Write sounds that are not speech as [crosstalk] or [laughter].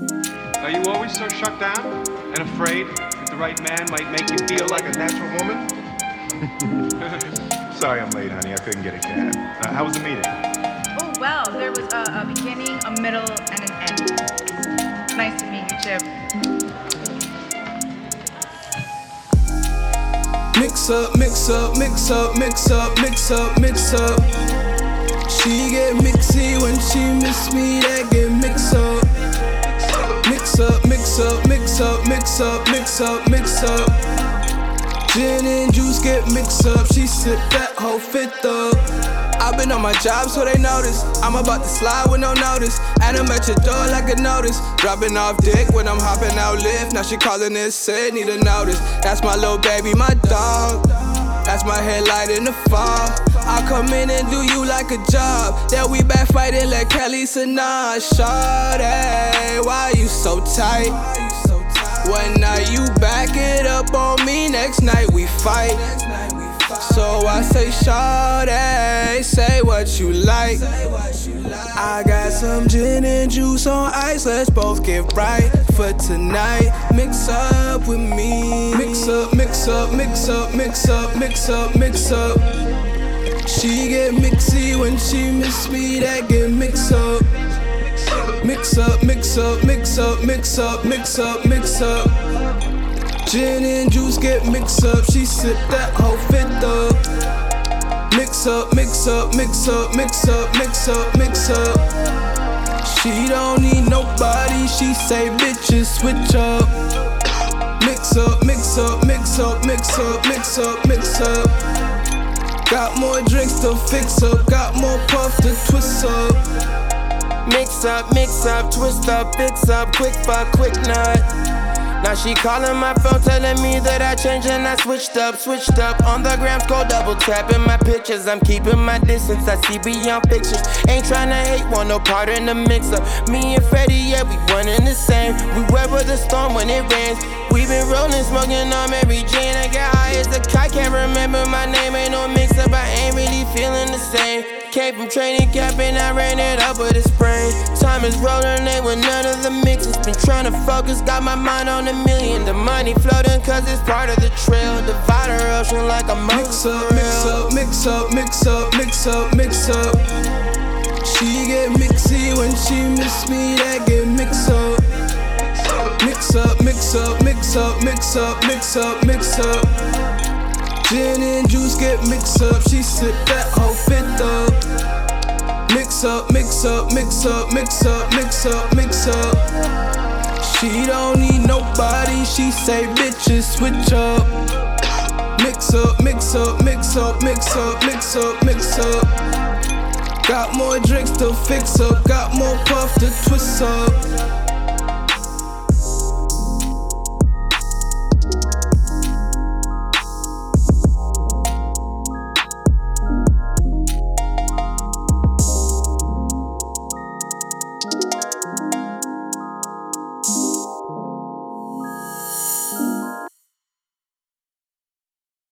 Are you always so shut down and afraid that the right man might make you feel like a natural woman? [laughs] Sorry I'm late, honey. I couldn't get a cab. Uh, how was the meeting? Oh, well, there was a, a beginning, a middle, and an end. Nice to meet you, Chip. Mix up, mix up, mix up, mix up, mix up, mix up. She get mixy when she miss me, that mix up, mix up, mix up, mix up, mix up. Gin and juice get mixed up, she sip that whole fifth up. I've been on my job so they notice. I'm about to slide with no notice. And I'm at your door like a notice. Dropping off dick when I'm hopping out Lyft. Now she calling it said, need a notice. That's my little baby, my dog. That's my headlight in the fall. I'll come in and do you like a job. Then we back fighting like Kelly Sanaa. Shawty, why you so tight? One night you back it up on me, next night we fight. So I say, Shawty, say what you like. I got some gin and juice on ice, let's both get right for tonight. Mix up with me. Mix up, mix up, mix up, mix up, mix up, mix up. She get mixy when she miss me, that get mix up. Mix up, mix up, mix up, mix up, mix up, mix up. Gin and juice get mixed up, she sip that whole fifth up. Mix up, mix up, mix up, mix up, mix up, mix up. She don't need nobody, she say bitches switch up. Mix up, mix up, mix up, mix up, mix up, mix up. Got more drinks to fix up, got more puff to twist up. Mix up, mix up, twist up, fix up, quick fuck, quick nut. Now she calling my phone, telling me that I changed and I switched up, switched up. On the gram, go double tapping my pictures. I'm keeping my distance, I see beyond pictures. Ain't trying to hate, want no part in the mix up. Me and Freddie, yeah, we one in the same. We weather the storm when it rains. We been rolling, smoking on Mary Jane. I got high as a kite, can't remember my name. Came from training camp and I ran it up with a sprain. Time is rolling, ain't with none of the mixes. Been trying to focus, got my mind on a million. The money floating cause it's part of the trail. Divider ocean like a Mix up, mix up, mix up, mix up, mix up, mix up. She get mixy when she miss me, that get mix up. Mix up, mix up, mix up, mix up, mix up, mix up. Gin and juice get mixed up, she sip that whole fifth up. Mix up, mix up, mix up, mix up, mix up, mix up. She don't need nobody, she say bitches switch up. Mix up, mix up, mix up, mix up, mix up, mix up. Got more drinks to fix up, got more puff to twist up.